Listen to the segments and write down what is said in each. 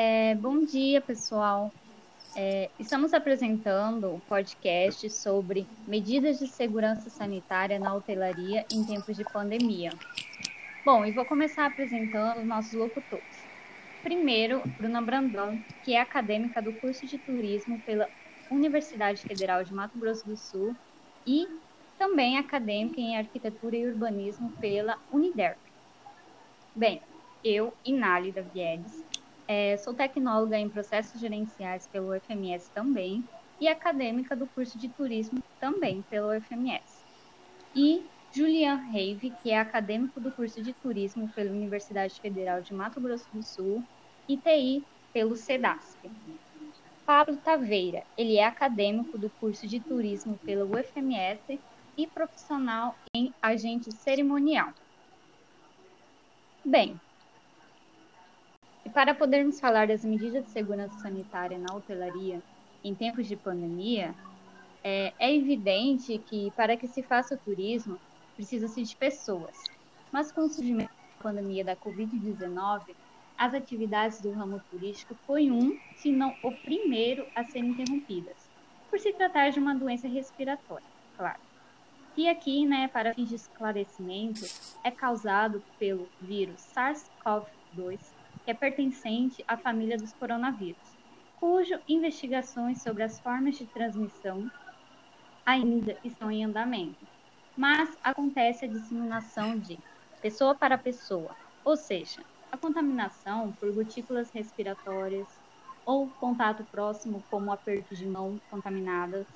É, bom dia, pessoal. É, estamos apresentando o podcast sobre medidas de segurança sanitária na hotelaria em tempos de pandemia. Bom, e vou começar apresentando os nossos locutores. Primeiro, Bruna Brandão, que é acadêmica do curso de turismo pela Universidade Federal de Mato Grosso do Sul e também acadêmica em arquitetura e urbanismo pela Uniderp. Bem, eu, Inálida Viedes, é, sou tecnóloga em processos gerenciais pelo UFMS também e acadêmica do curso de turismo também pelo UFMS. E Julian Reive, que é acadêmico do curso de turismo pela Universidade Federal de Mato Grosso do Sul e TI pelo SEDASP. Pablo Taveira, ele é acadêmico do curso de turismo pela UFMS e profissional em agente cerimonial. Bem, e para podermos falar das medidas de segurança sanitária na hotelaria em tempos de pandemia, é, é evidente que para que se faça o turismo, precisa-se de pessoas. Mas com o surgimento da pandemia da Covid-19, as atividades do ramo turístico foi um, se não o primeiro, a serem interrompidas, por se tratar de uma doença respiratória, claro. E aqui, né, para fins de esclarecimento, é causado pelo vírus SARS-CoV-2, que é pertencente à família dos coronavírus, cujo investigações sobre as formas de transmissão ainda estão em andamento. Mas acontece a disseminação de pessoa para pessoa, ou seja, a contaminação por gotículas respiratórias ou contato próximo, como aperto de mão contaminadas,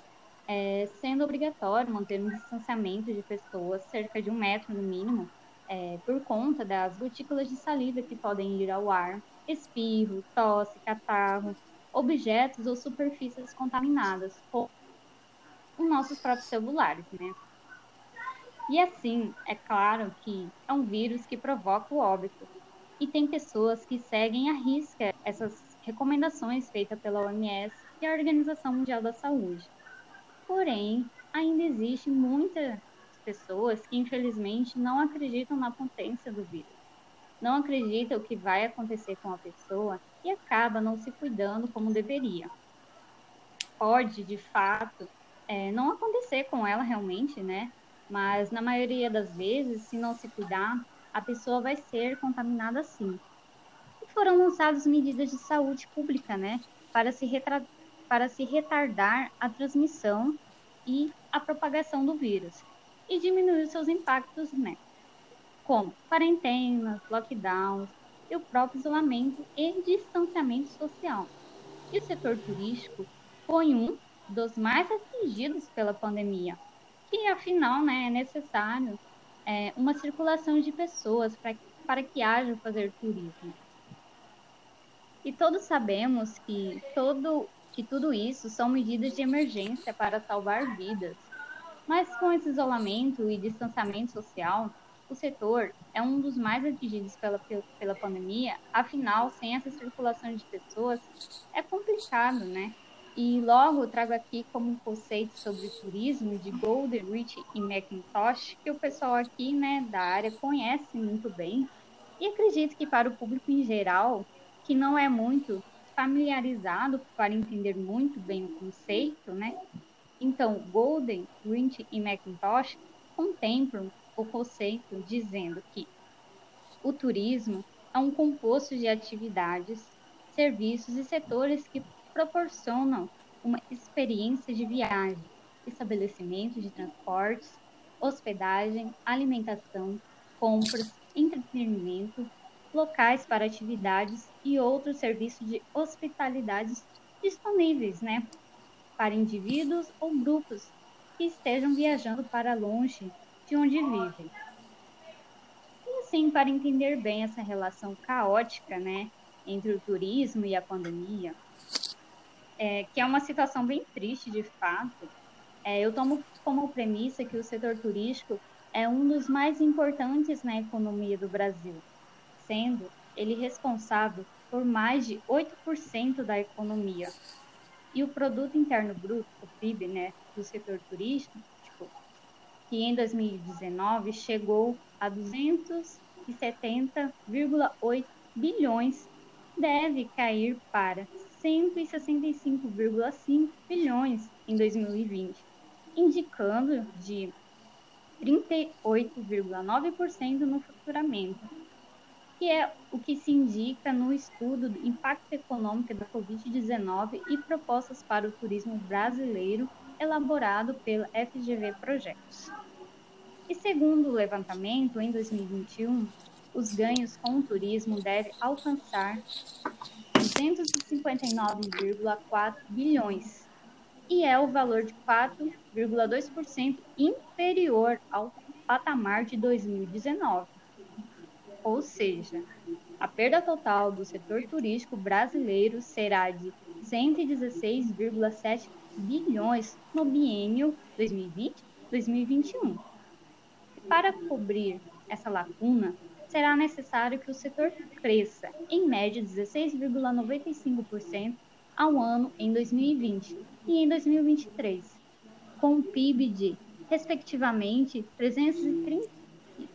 é, sendo obrigatório manter um distanciamento de pessoas, cerca de um metro no mínimo, é, por conta das gotículas de saliva que podem ir ao ar, espirro, tosse, catarro, objetos ou superfícies contaminadas, como os nossos próprios celulares, né? E assim, é claro que é um vírus que provoca o óbito. E tem pessoas que seguem à risca essas recomendações feitas pela OMS e a Organização Mundial da Saúde. Porém, ainda existe muitas pessoas que infelizmente não acreditam na potência do vírus. Não acreditam o que vai acontecer com a pessoa e acaba não se cuidando como deveria. Pode, de fato, é, não acontecer com ela realmente, né? Mas na maioria das vezes, se não se cuidar, a pessoa vai ser contaminada sim. E foram lançadas medidas de saúde pública, né? Para se para se retardar a transmissão e a propagação do vírus e diminuir seus impactos, né? Como quarentenas, lockdowns e o próprio isolamento e distanciamento social. E o setor turístico foi um dos mais atingidos pela pandemia, que afinal né, é necessário é, uma circulação de pessoas pra, para que haja fazer turismo. E todos sabemos que todo que tudo isso são medidas de emergência para salvar vidas. Mas com esse isolamento e distanciamento social, o setor é um dos mais atingidos pela, pela pandemia, afinal, sem essa circulação de pessoas, é complicado, né? E logo trago aqui como um conceito sobre turismo de Golden Rich e Macintosh, que o pessoal aqui né, da área conhece muito bem. E acredito que para o público em geral, que não é muito familiarizado para entender muito bem o conceito, né? Então, Golden, Grinch e Macintosh contemplam o conceito dizendo que o turismo é um composto de atividades, serviços e setores que proporcionam uma experiência de viagem, estabelecimento de transportes, hospedagem, alimentação, compras, entretenimento, locais para atividades e outros serviços de hospitalidade disponíveis, né, para indivíduos ou grupos que estejam viajando para longe de onde vivem. E assim, para entender bem essa relação caótica, né, entre o turismo e a pandemia, é, que é uma situação bem triste de fato, é, eu tomo como premissa que o setor turístico é um dos mais importantes na economia do Brasil sendo ele responsável por mais de 8% da economia. E o produto interno bruto, o PIB, né, do setor turístico, tipo, que em 2019 chegou a 270,8 bilhões deve cair para 165,5 bilhões em 2020, indicando de 38,9% no faturamento, que é o que se indica no estudo do impacto econômico da Covid-19 e propostas para o turismo brasileiro elaborado pela FGV Projetos. E segundo o levantamento, em 2021, os ganhos com o turismo devem alcançar 259,4 bilhões, e é o valor de 4,2% inferior ao patamar de 2019. Ou seja, a perda total do setor turístico brasileiro será de 116,7 bilhões no biênio 2020-2021. Para cobrir essa lacuna, será necessário que o setor cresça, em média, 16,95% ao ano em 2020 e em 2023, com um PIB de, respectivamente, 330,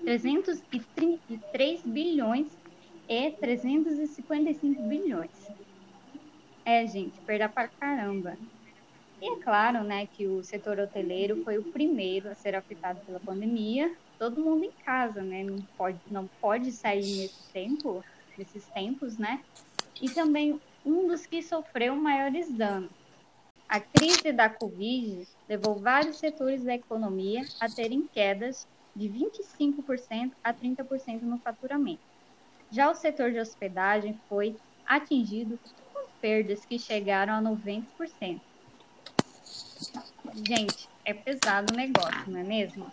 333 bilhões e 355 bilhões. É, gente, perda para caramba. E é claro, né, que o setor hoteleiro foi o primeiro a ser afetado pela pandemia, todo mundo em casa, né? Não pode, não pode sair nesse tempo, nesses tempos, né? E também um dos que sofreu maiores danos. A crise da Covid levou vários setores da economia a terem quedas de 25% a 30% no faturamento. Já o setor de hospedagem foi atingido com perdas que chegaram a 90%. Gente, é pesado o negócio, não é mesmo?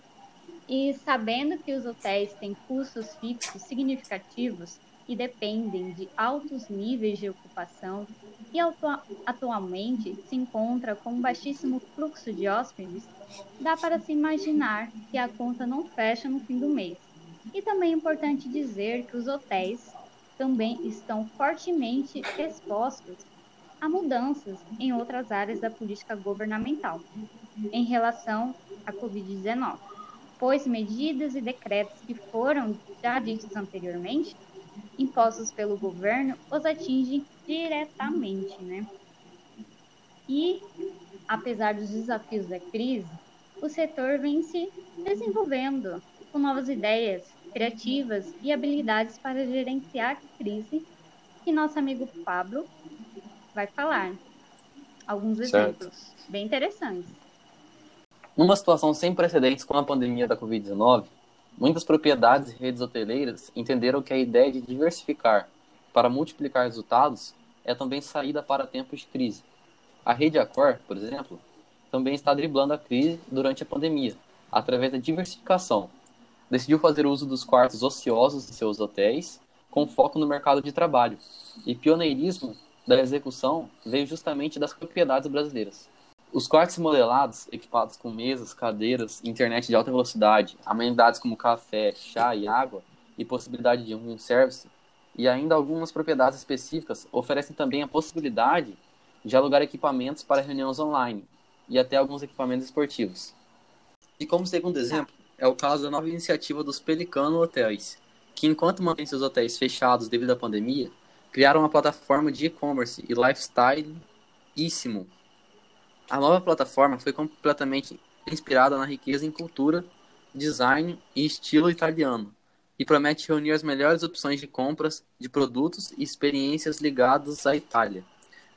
E sabendo que os hotéis têm custos fixos significativos e dependem de altos níveis de ocupação e atualmente se encontra com um baixíssimo fluxo de hóspedes, dá para se imaginar que a conta não fecha no fim do mês. E também é importante dizer que os hotéis também estão fortemente expostos a mudanças em outras áreas da política governamental em relação à Covid-19 pois medidas e decretos que foram já ditos anteriormente, impostos pelo governo, os atingem diretamente, né? E, apesar dos desafios da crise, o setor vem se desenvolvendo com novas ideias criativas e habilidades para gerenciar a crise, que nosso amigo Pablo vai falar. Alguns exemplos certo. bem interessantes. Numa situação sem precedentes com a pandemia da Covid-19, muitas propriedades e redes hoteleiras entenderam que a ideia de diversificar para multiplicar resultados é também saída para tempos de crise. A rede Accor, por exemplo, também está driblando a crise durante a pandemia, através da diversificação. Decidiu fazer uso dos quartos ociosos de seus hotéis, com foco no mercado de trabalho, e pioneirismo da execução veio justamente das propriedades brasileiras. Os quartos modelados, equipados com mesas, cadeiras, internet de alta velocidade, amenidades como café, chá e água, e possibilidade de um service, e ainda algumas propriedades específicas, oferecem também a possibilidade de alugar equipamentos para reuniões online e até alguns equipamentos esportivos. E como segundo exemplo, é o caso da nova iniciativa dos Pelicano Hotéis, que enquanto mantêm seus hotéis fechados devido à pandemia, criaram uma plataforma de e-commerce e lifestyle íssimo a nova plataforma foi completamente inspirada na riqueza em cultura, design e estilo italiano, e promete reunir as melhores opções de compras de produtos e experiências ligados à Itália,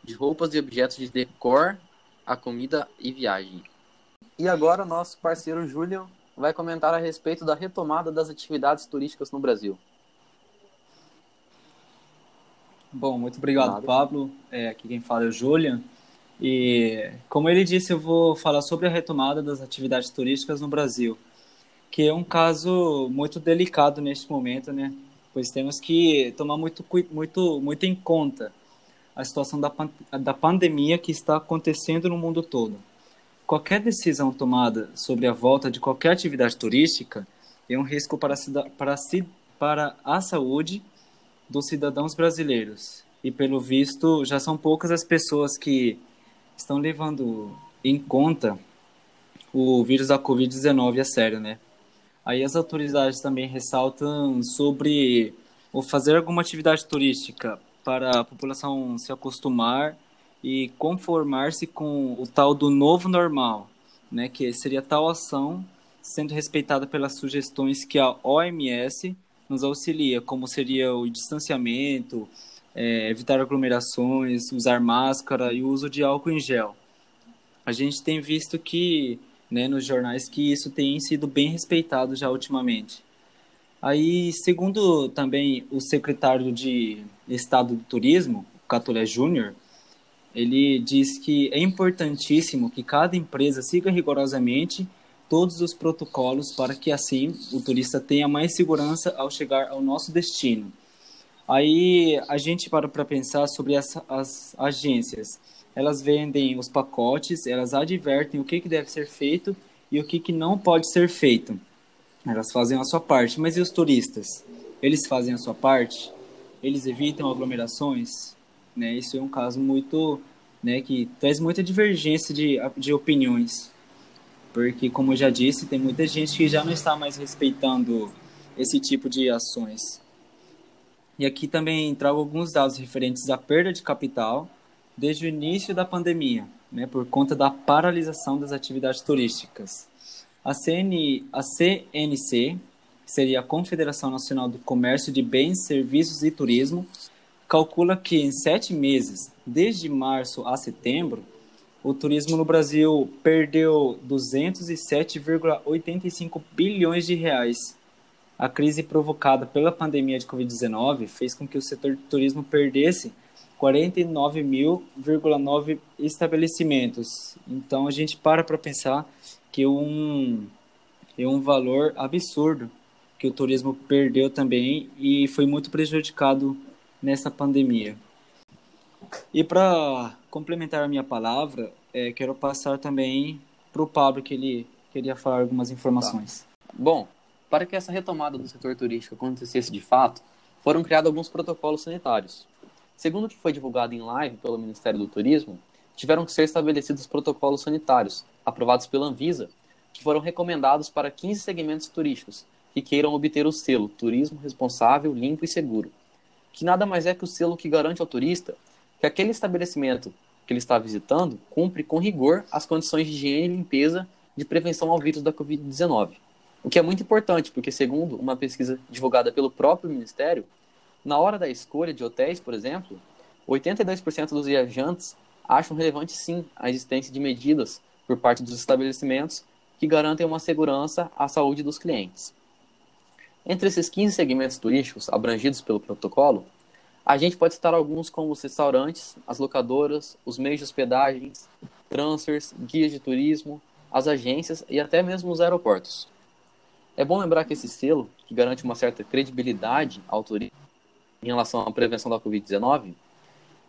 de roupas e objetos de decor, a comida e viagem. E agora nosso parceiro Julian vai comentar a respeito da retomada das atividades turísticas no Brasil. Bom, muito obrigado, Pablo. É, aqui quem fala é o Julian. E, como ele disse, eu vou falar sobre a retomada das atividades turísticas no Brasil, que é um caso muito delicado neste momento, né? Pois temos que tomar muito, muito, muito em conta a situação da, da pandemia que está acontecendo no mundo todo. Qualquer decisão tomada sobre a volta de qualquer atividade turística é um risco para, para, para a saúde dos cidadãos brasileiros. E, pelo visto, já são poucas as pessoas que estão levando em conta o vírus da Covid-19 a sério, né? Aí as autoridades também ressaltam sobre o fazer alguma atividade turística para a população se acostumar e conformar-se com o tal do novo normal, né, que seria tal ação sendo respeitada pelas sugestões que a OMS nos auxilia, como seria o distanciamento, é, evitar aglomerações, usar máscara e o uso de álcool em gel. A gente tem visto que, né, nos jornais, que isso tem sido bem respeitado já ultimamente. Aí, segundo também o secretário de Estado do Turismo, Catulé Júnior, ele diz que é importantíssimo que cada empresa siga rigorosamente todos os protocolos para que assim o turista tenha mais segurança ao chegar ao nosso destino. Aí a gente para para pensar sobre as, as agências. Elas vendem os pacotes, elas advertem o que, que deve ser feito e o que, que não pode ser feito. Elas fazem a sua parte, mas e os turistas? Eles fazem a sua parte? Eles evitam aglomerações? Né? Isso é um caso muito, né, que traz muita divergência de, de opiniões porque, como eu já disse, tem muita gente que já não está mais respeitando esse tipo de ações. E aqui também trago alguns dados referentes à perda de capital desde o início da pandemia, né, por conta da paralisação das atividades turísticas. A, CN, a CNC, que seria a Confederação Nacional do Comércio de Bens, Serviços e Turismo, calcula que em sete meses, desde março a setembro, o turismo no Brasil perdeu 207,85 bilhões de reais. A crise provocada pela pandemia de Covid-19 fez com que o setor de turismo perdesse 49.000,9 estabelecimentos. Então a gente para para pensar que um é um valor absurdo que o turismo perdeu também e foi muito prejudicado nessa pandemia. E para complementar a minha palavra, é, quero passar também para o Pablo, que ele queria falar algumas informações. Tá. Bom, para que essa retomada do setor turístico acontecesse de fato, foram criados alguns protocolos sanitários. Segundo o que foi divulgado em live pelo Ministério do Turismo, tiveram que ser estabelecidos protocolos sanitários, aprovados pela Anvisa, que foram recomendados para 15 segmentos turísticos que queiram obter o selo Turismo Responsável, Limpo e Seguro, que nada mais é que o selo que garante ao turista que aquele estabelecimento que ele está visitando cumpre com rigor as condições de higiene e limpeza de prevenção ao vírus da Covid-19. O que é muito importante, porque, segundo uma pesquisa divulgada pelo próprio Ministério, na hora da escolha de hotéis, por exemplo, 82% dos viajantes acham relevante sim a existência de medidas por parte dos estabelecimentos que garantem uma segurança à saúde dos clientes. Entre esses 15 segmentos turísticos abrangidos pelo protocolo, a gente pode citar alguns como os restaurantes, as locadoras, os meios de hospedagens, transfers, guias de turismo, as agências e até mesmo os aeroportos. É bom lembrar que esse selo, que garante uma certa credibilidade ao turismo em relação à prevenção da Covid-19,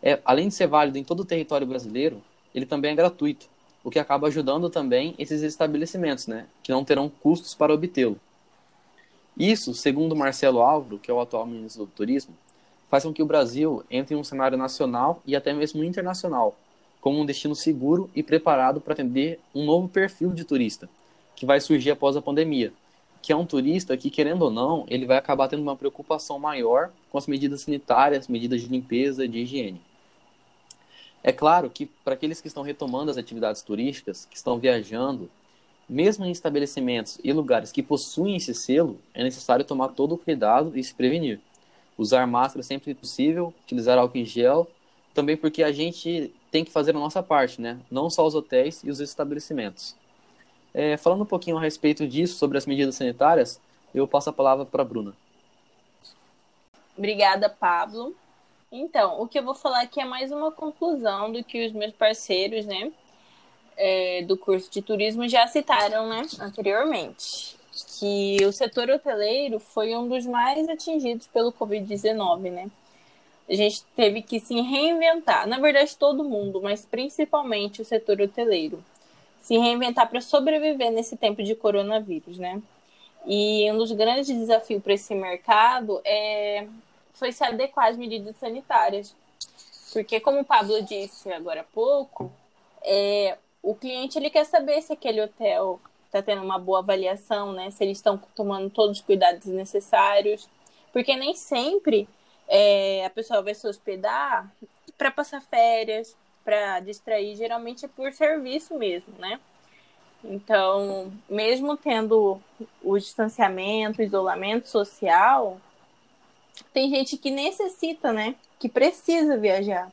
é, além de ser válido em todo o território brasileiro, ele também é gratuito, o que acaba ajudando também esses estabelecimentos, né, que não terão custos para obtê-lo. Isso, segundo Marcelo Álvaro, que é o atual ministro do Turismo, faz com que o Brasil entre em um cenário nacional e até mesmo internacional, como um destino seguro e preparado para atender um novo perfil de turista, que vai surgir após a pandemia, que é um turista que, querendo ou não, ele vai acabar tendo uma preocupação maior com as medidas sanitárias, medidas de limpeza, de higiene. É claro que para aqueles que estão retomando as atividades turísticas, que estão viajando, mesmo em estabelecimentos e lugares que possuem esse selo, é necessário tomar todo o cuidado e se prevenir usar máscara sempre que possível, utilizar álcool em gel, também porque a gente tem que fazer a nossa parte, né? Não só os hotéis e os estabelecimentos. É, falando um pouquinho a respeito disso, sobre as medidas sanitárias, eu passo a palavra para a Bruna. Obrigada, Pablo. Então, o que eu vou falar aqui é mais uma conclusão do que os meus parceiros, né, é, do curso de turismo já citaram, né, anteriormente que o setor hoteleiro foi um dos mais atingidos pelo Covid-19, né? A gente teve que se reinventar, na verdade todo mundo, mas principalmente o setor hoteleiro, se reinventar para sobreviver nesse tempo de coronavírus, né? E um dos grandes desafios para esse mercado é foi se adequar às medidas sanitárias, porque como o Pablo disse agora há pouco, é, o cliente ele quer saber se aquele hotel está tendo uma boa avaliação, né? Se eles estão tomando todos os cuidados necessários. Porque nem sempre é, a pessoa vai se hospedar para passar férias, para distrair, geralmente é por serviço mesmo, né? Então, mesmo tendo o distanciamento, o isolamento social, tem gente que necessita, né? Que precisa viajar,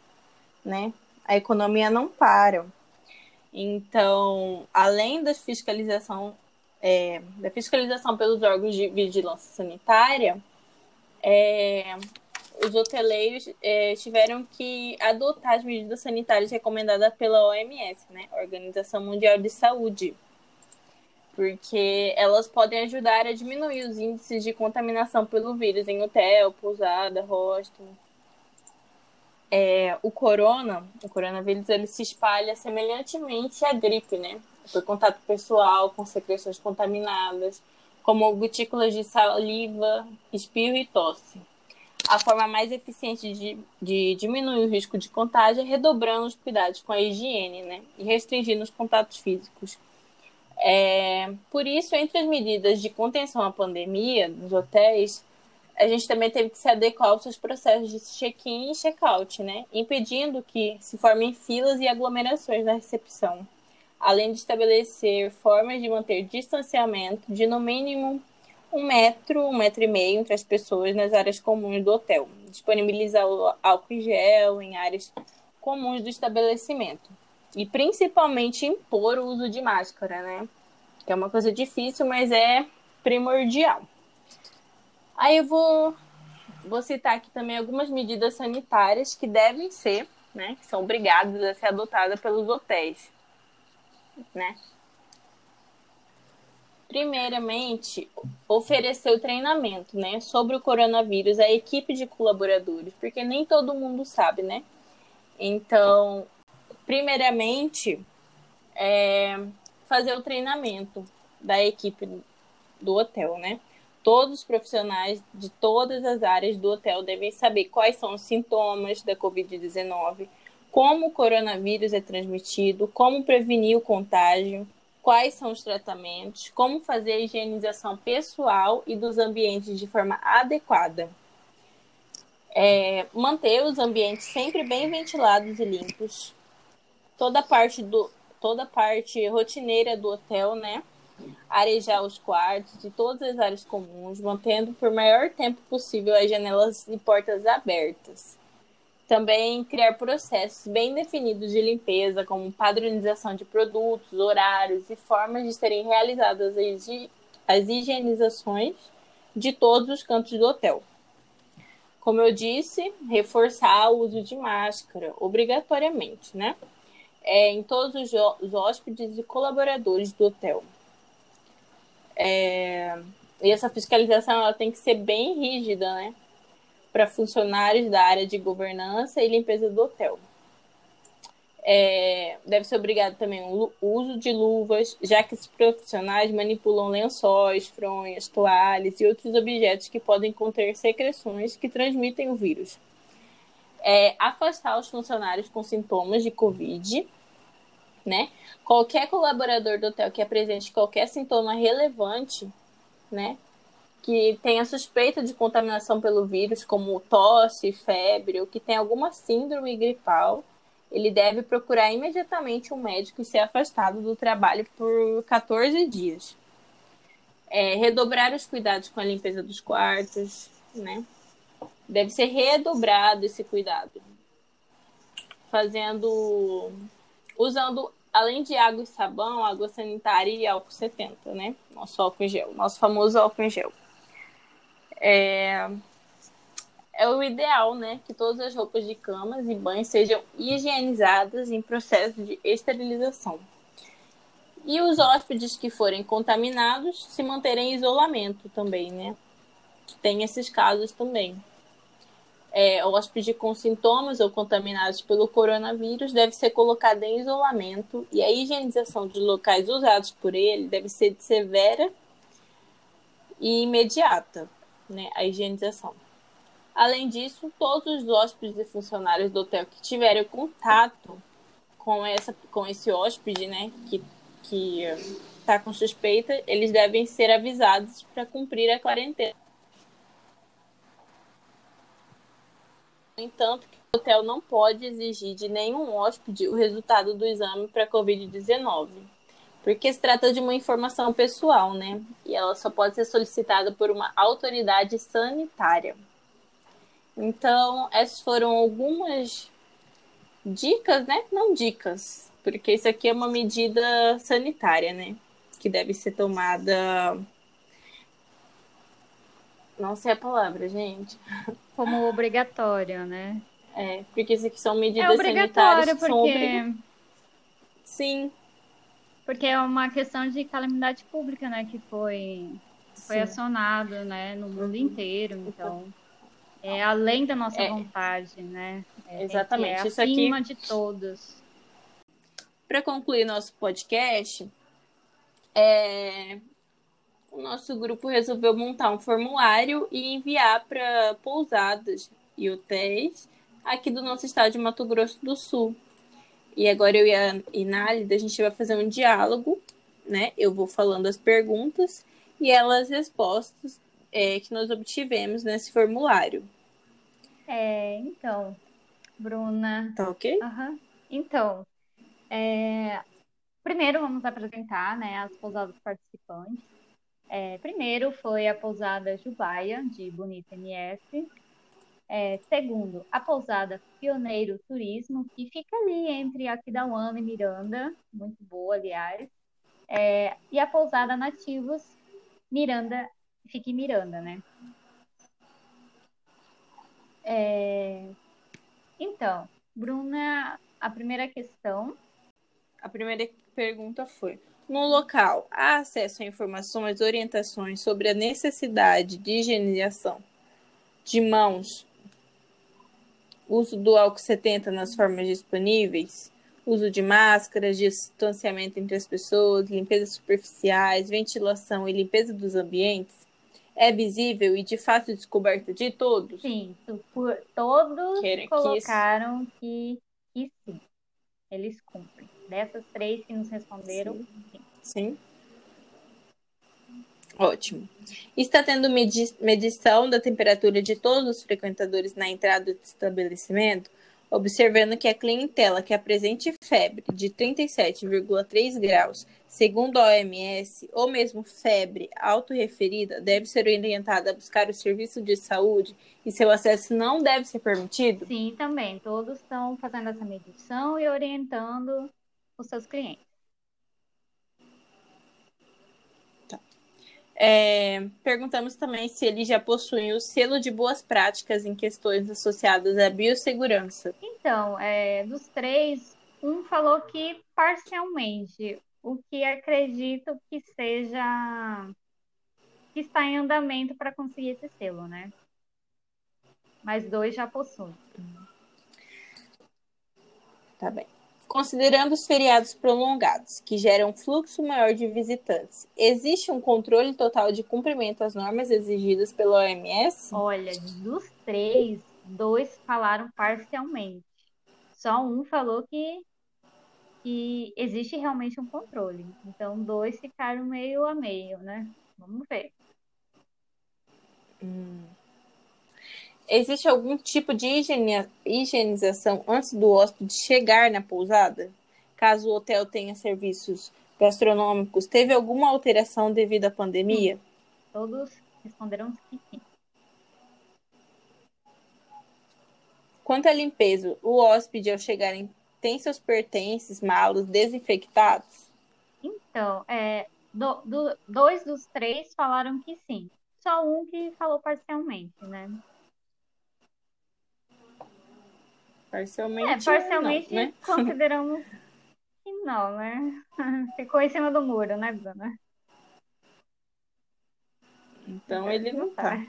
né? A economia não para. Então, além da fiscalização, é, da fiscalização pelos órgãos de vigilância sanitária, é, os hoteleiros é, tiveram que adotar as medidas sanitárias recomendadas pela OMS, né, Organização Mundial de Saúde, porque elas podem ajudar a diminuir os índices de contaminação pelo vírus em hotel, pousada, hostel. É, o corona, o coronavírus, ele se espalha semelhantemente à gripe, né? Por contato pessoal, com secreções contaminadas, como gotículas de saliva, espirro e tosse a forma mais eficiente de, de diminuir o risco de contágio é redobrando os cuidados com a higiene, né? E restringindo os contatos físicos. É, por isso, entre as medidas de contenção à pandemia dos hotéis, a gente também teve que se adequar aos seus processos de check-in e check-out, né? Impedindo que se formem filas e aglomerações na recepção, além de estabelecer formas de manter distanciamento de no mínimo um metro, um metro e meio entre as pessoas nas áreas comuns do hotel. Disponibilizar álcool em gel em áreas comuns do estabelecimento. E principalmente impor o uso de máscara, né? Que é uma coisa difícil, mas é primordial. Aí eu vou, vou citar aqui também algumas medidas sanitárias que devem ser, né? Que são obrigadas a ser adotadas pelos hotéis, né? Primeiramente, ofereceu treinamento, né, sobre o coronavírus à equipe de colaboradores, porque nem todo mundo sabe, né? Então, primeiramente, é fazer o treinamento da equipe do hotel, né? Todos os profissionais de todas as áreas do hotel devem saber quais são os sintomas da Covid-19, como o coronavírus é transmitido, como prevenir o contágio, quais são os tratamentos, como fazer a higienização pessoal e dos ambientes de forma adequada. É, manter os ambientes sempre bem ventilados e limpos. Toda parte do toda parte rotineira do hotel, né? Arejar os quartos e todas as áreas comuns, mantendo por maior tempo possível as janelas e portas abertas. Também criar processos bem definidos de limpeza, como padronização de produtos, horários e formas de serem realizadas as higienizações de todos os cantos do hotel. Como eu disse, reforçar o uso de máscara, obrigatoriamente, né? É, em todos os, os hóspedes e colaboradores do hotel. É, e essa fiscalização ela tem que ser bem rígida, né? Para funcionários da área de governança e limpeza do hotel. É, deve ser obrigado também o uso de luvas, já que esses profissionais manipulam lençóis, fronhas, toalhas e outros objetos que podem conter secreções que transmitem o vírus. É, afastar os funcionários com sintomas de Covid, né? Qualquer colaborador do hotel que apresente qualquer sintoma relevante, né? Que tenha suspeita de contaminação pelo vírus, como tosse, febre, ou que tem alguma síndrome gripal, ele deve procurar imediatamente um médico e ser afastado do trabalho por 14 dias. É, redobrar os cuidados com a limpeza dos quartos, né? Deve ser redobrado esse cuidado. Fazendo. Usando, além de água e sabão, água sanitária e álcool 70, né? Nosso álcool em gel, nosso famoso álcool em gel é, é o ideal, né? Que todas as roupas de camas e banhos sejam higienizadas em processo de esterilização. E os hóspedes que forem contaminados se manterem em isolamento também, né? Tem esses casos também. É, hóspede com sintomas ou contaminados pelo coronavírus deve ser colocado em isolamento e a higienização dos locais usados por ele deve ser severa e imediata né, a higienização. Além disso, todos os hóspedes e funcionários do hotel que tiverem contato com, essa, com esse hóspede, né, que que está com suspeita, eles devem ser avisados para cumprir a quarentena. No entanto, o hotel não pode exigir de nenhum hóspede o resultado do exame para Covid-19, porque se trata de uma informação pessoal, né? E ela só pode ser solicitada por uma autoridade sanitária. Então, essas foram algumas dicas, né? Não dicas, porque isso aqui é uma medida sanitária, né? Que deve ser tomada. Não sei a palavra, gente. Como obrigatória, né? É, porque isso aqui são medidas é sanitárias. Porque... Sim. Porque é uma questão de calamidade pública, né? Que foi, foi acionado, né? No mundo inteiro, então... então é além da nossa é, vontade, né? É, exatamente. É Isso acima aqui... de todos. Para concluir nosso podcast, é... o nosso grupo resolveu montar um formulário e enviar para pousadas e hotéis aqui do nosso estado de Mato Grosso do Sul. E agora eu e a Inálida, a gente vai fazer um diálogo, né? Eu vou falando as perguntas e elas as respostas é, que nós obtivemos nesse formulário. É, então, Bruna. Tá ok? Uhum. Então, é, primeiro vamos apresentar né, as pousadas participantes. É, primeiro foi a pousada Jubaia, de Bonita MS. É, segundo, a pousada Pioneiro Turismo, que fica ali entre Aquidauana e Miranda, muito boa, aliás. É, e a pousada Nativos Miranda, fica em Miranda, né? É... Então, Bruna, a primeira questão. A primeira pergunta foi: no local, há acesso a informações, orientações sobre a necessidade de higienização de mãos, uso do álcool 70 nas formas disponíveis, uso de máscaras, distanciamento entre as pessoas, limpeza superficiais, ventilação e limpeza dos ambientes? é visível e de fácil descoberta de todos? Sim, por, todos que colocaram que, que, sim. Eles cumprem. Dessas três que nos responderam, sim. sim. sim. Ótimo. Está tendo medi medição da temperatura de todos os frequentadores na entrada do estabelecimento? observando que a clientela que apresente febre de 37,3 graus, segundo a OMS, ou mesmo febre autorreferida, deve ser orientada a buscar o serviço de saúde e seu acesso não deve ser permitido? Sim, também. Todos estão fazendo essa medição e orientando os seus clientes. É, perguntamos também se ele já possui o selo de boas práticas em questões associadas à biossegurança. Então, é, dos três, um falou que parcialmente, o que acredito que seja que está em andamento para conseguir esse selo, né? Mas dois já possuem. Tá bem. Considerando os feriados prolongados, que geram fluxo maior de visitantes, existe um controle total de cumprimento às normas exigidas pela OMS? Olha, dos três, dois falaram parcialmente. Só um falou que, que existe realmente um controle. Então, dois ficaram meio a meio, né? Vamos ver. Hum. Existe algum tipo de higienização antes do hóspede chegar na pousada? Caso o hotel tenha serviços gastronômicos, teve alguma alteração devido à pandemia? Sim. Todos responderam que sim. Quanto à limpeza, o hóspede, ao chegar, tem seus pertences, malas desinfectados? Então, é, do, do, dois dos três falaram que sim. Só um que falou parcialmente, né? Parcialmente. É, parcialmente não, né? consideramos que não, né? Ficou em cima do muro, né, Bruna? Então ele não tá.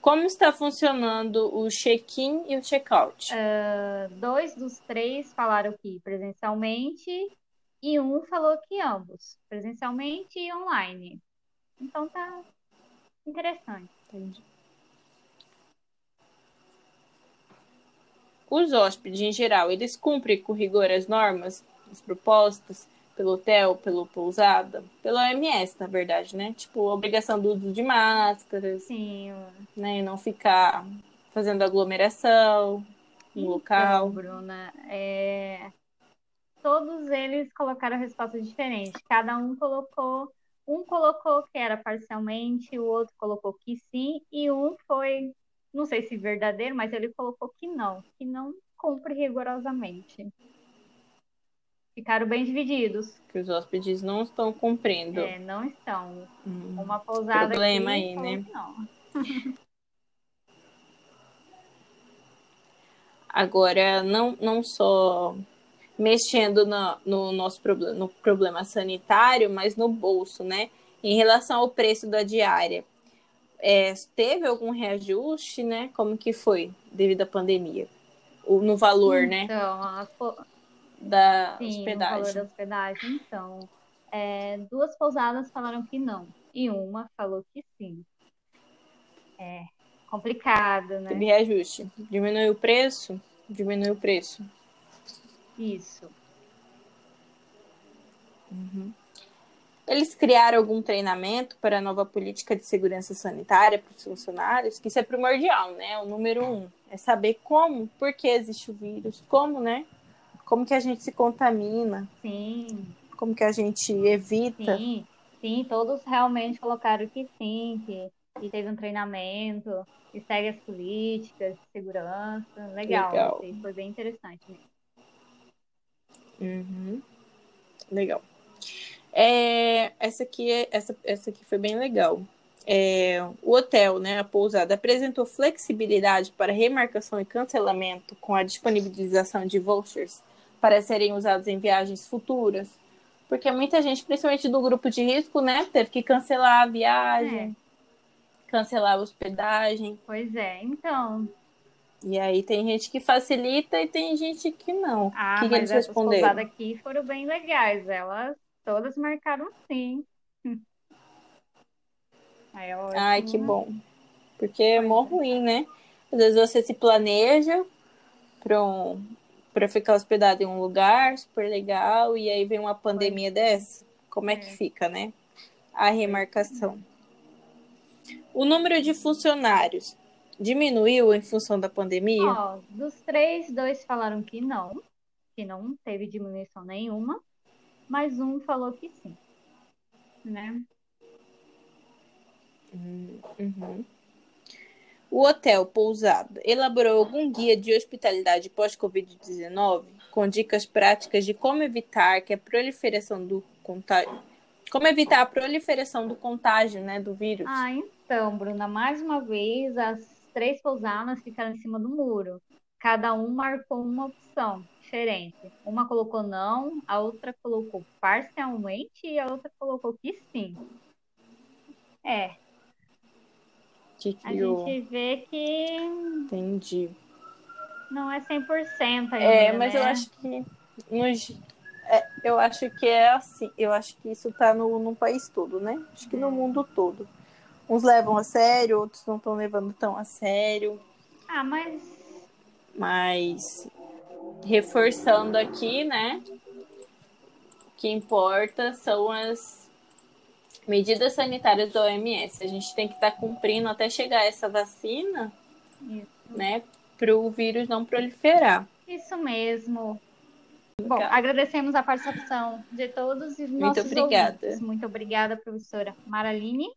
Como está funcionando o check-in e o check-out? Uh, dois dos três falaram que presencialmente e um falou que ambos, presencialmente e online. Então tá interessante. Entendi. Os hóspedes, em geral, eles cumprem com rigor as normas, as propostas pelo hotel, pela pousada, pela OMS, na verdade, né? Tipo, a obrigação do uso de máscaras. Sim. Né? E não ficar fazendo aglomeração no então, local. Bruna, é... todos eles colocaram respostas diferentes. Cada um colocou, um colocou que era parcialmente, o outro colocou que sim, e um foi, não sei se verdadeiro, mas ele colocou que não, que não cumpre rigorosamente. Ficaram bem divididos. Que os hóspedes não estão cumprindo. É, não estão. Hum, Uma pousada Problema aí, né? Não. Agora, não, não só mexendo no, no nosso problema, no problema sanitário, mas no bolso, né? Em relação ao preço da diária. É, teve algum reajuste, né? Como que foi devido à pandemia? O, no valor, né? Então, a po- Da sim, o valor hospedagem. da hospedagem. Então, é, duas pousadas falaram que não. E uma falou que sim. É complicado, né? Teve reajuste. Diminuiu o preço? Diminuiu o preço. Isso. Eles criaram algum treinamento para a nova política de segurança sanitária para os funcionários, que isso é primordial, né? O número um é saber como, por que existe o vírus, como, né? Como que a gente se contamina, Sim, como que a gente evita. sim, sim, todos realmente colocaram que sim, que, que teve um treinamento, que segue as políticas de segurança. Legal, Legal. foi bem interessante. mesmo. Uhum. Legal. É, essa aqui é- essa, essa aqui foi bem legal. É, o hotel, né, a pousada, apresentou flexibilidade para remarcação e cancelamento com a disponibilização de vouchers para serem usados em viagens futuras. Porque muita gente, principalmente do grupo de risco, né, teve que cancelar a viagem, cancelar a hospedagem. Pois é, então, E aí tem gente que facilita e tem gente que não. Ah, que, que mas eles essas responderam? pousadas aqui foram bem legais. Elas todas marcaram sim. É Ai, que né? bom. Porque é mó ruim, né? Às vezes você se planeja para um, pra ficar hospedado em um lugar super legal e aí vem uma pandemia dessa. Como é que É. fica, né? A remarcação. O número de funcionários diminuiu em função da pandemia? Ó, dos três, dois falaram que não, que não teve diminuição nenhuma, mas um falou que sim, né? Uhum. O hotel Pousada elaborou algum guia de hospitalidade pós-Covid-19 com dicas práticas de como evitar que a proliferação do contágio, como evitar a proliferação do contágio, né, do vírus. Ah, então, Bruna, mais uma vez, as três pousadas ficaram em cima do muro. Cada um marcou uma opção diferente. Uma colocou não, a outra colocou parcialmente e a outra colocou que sim. É, que a criou. gente vê que Entendi. não é 100% ainda, É, mas eu né? acho que nos- é, eu acho que é assim. Eu acho que isso tá no, no país todo, né? Acho que no mundo todo. Uns levam a sério, outros não estão levando tão a sério. Ah, mas Mas reforçando aqui, né? O que importa são as medidas sanitárias da OMS. A gente tem que estar cumprindo até chegar essa vacina, Isso. né? Para o vírus não proliferar. Isso mesmo. Bom, Obrigada. agradecemos a participação de todos e Muito nossos obrigada. ouvintes. Muito obrigada, professora Maraline.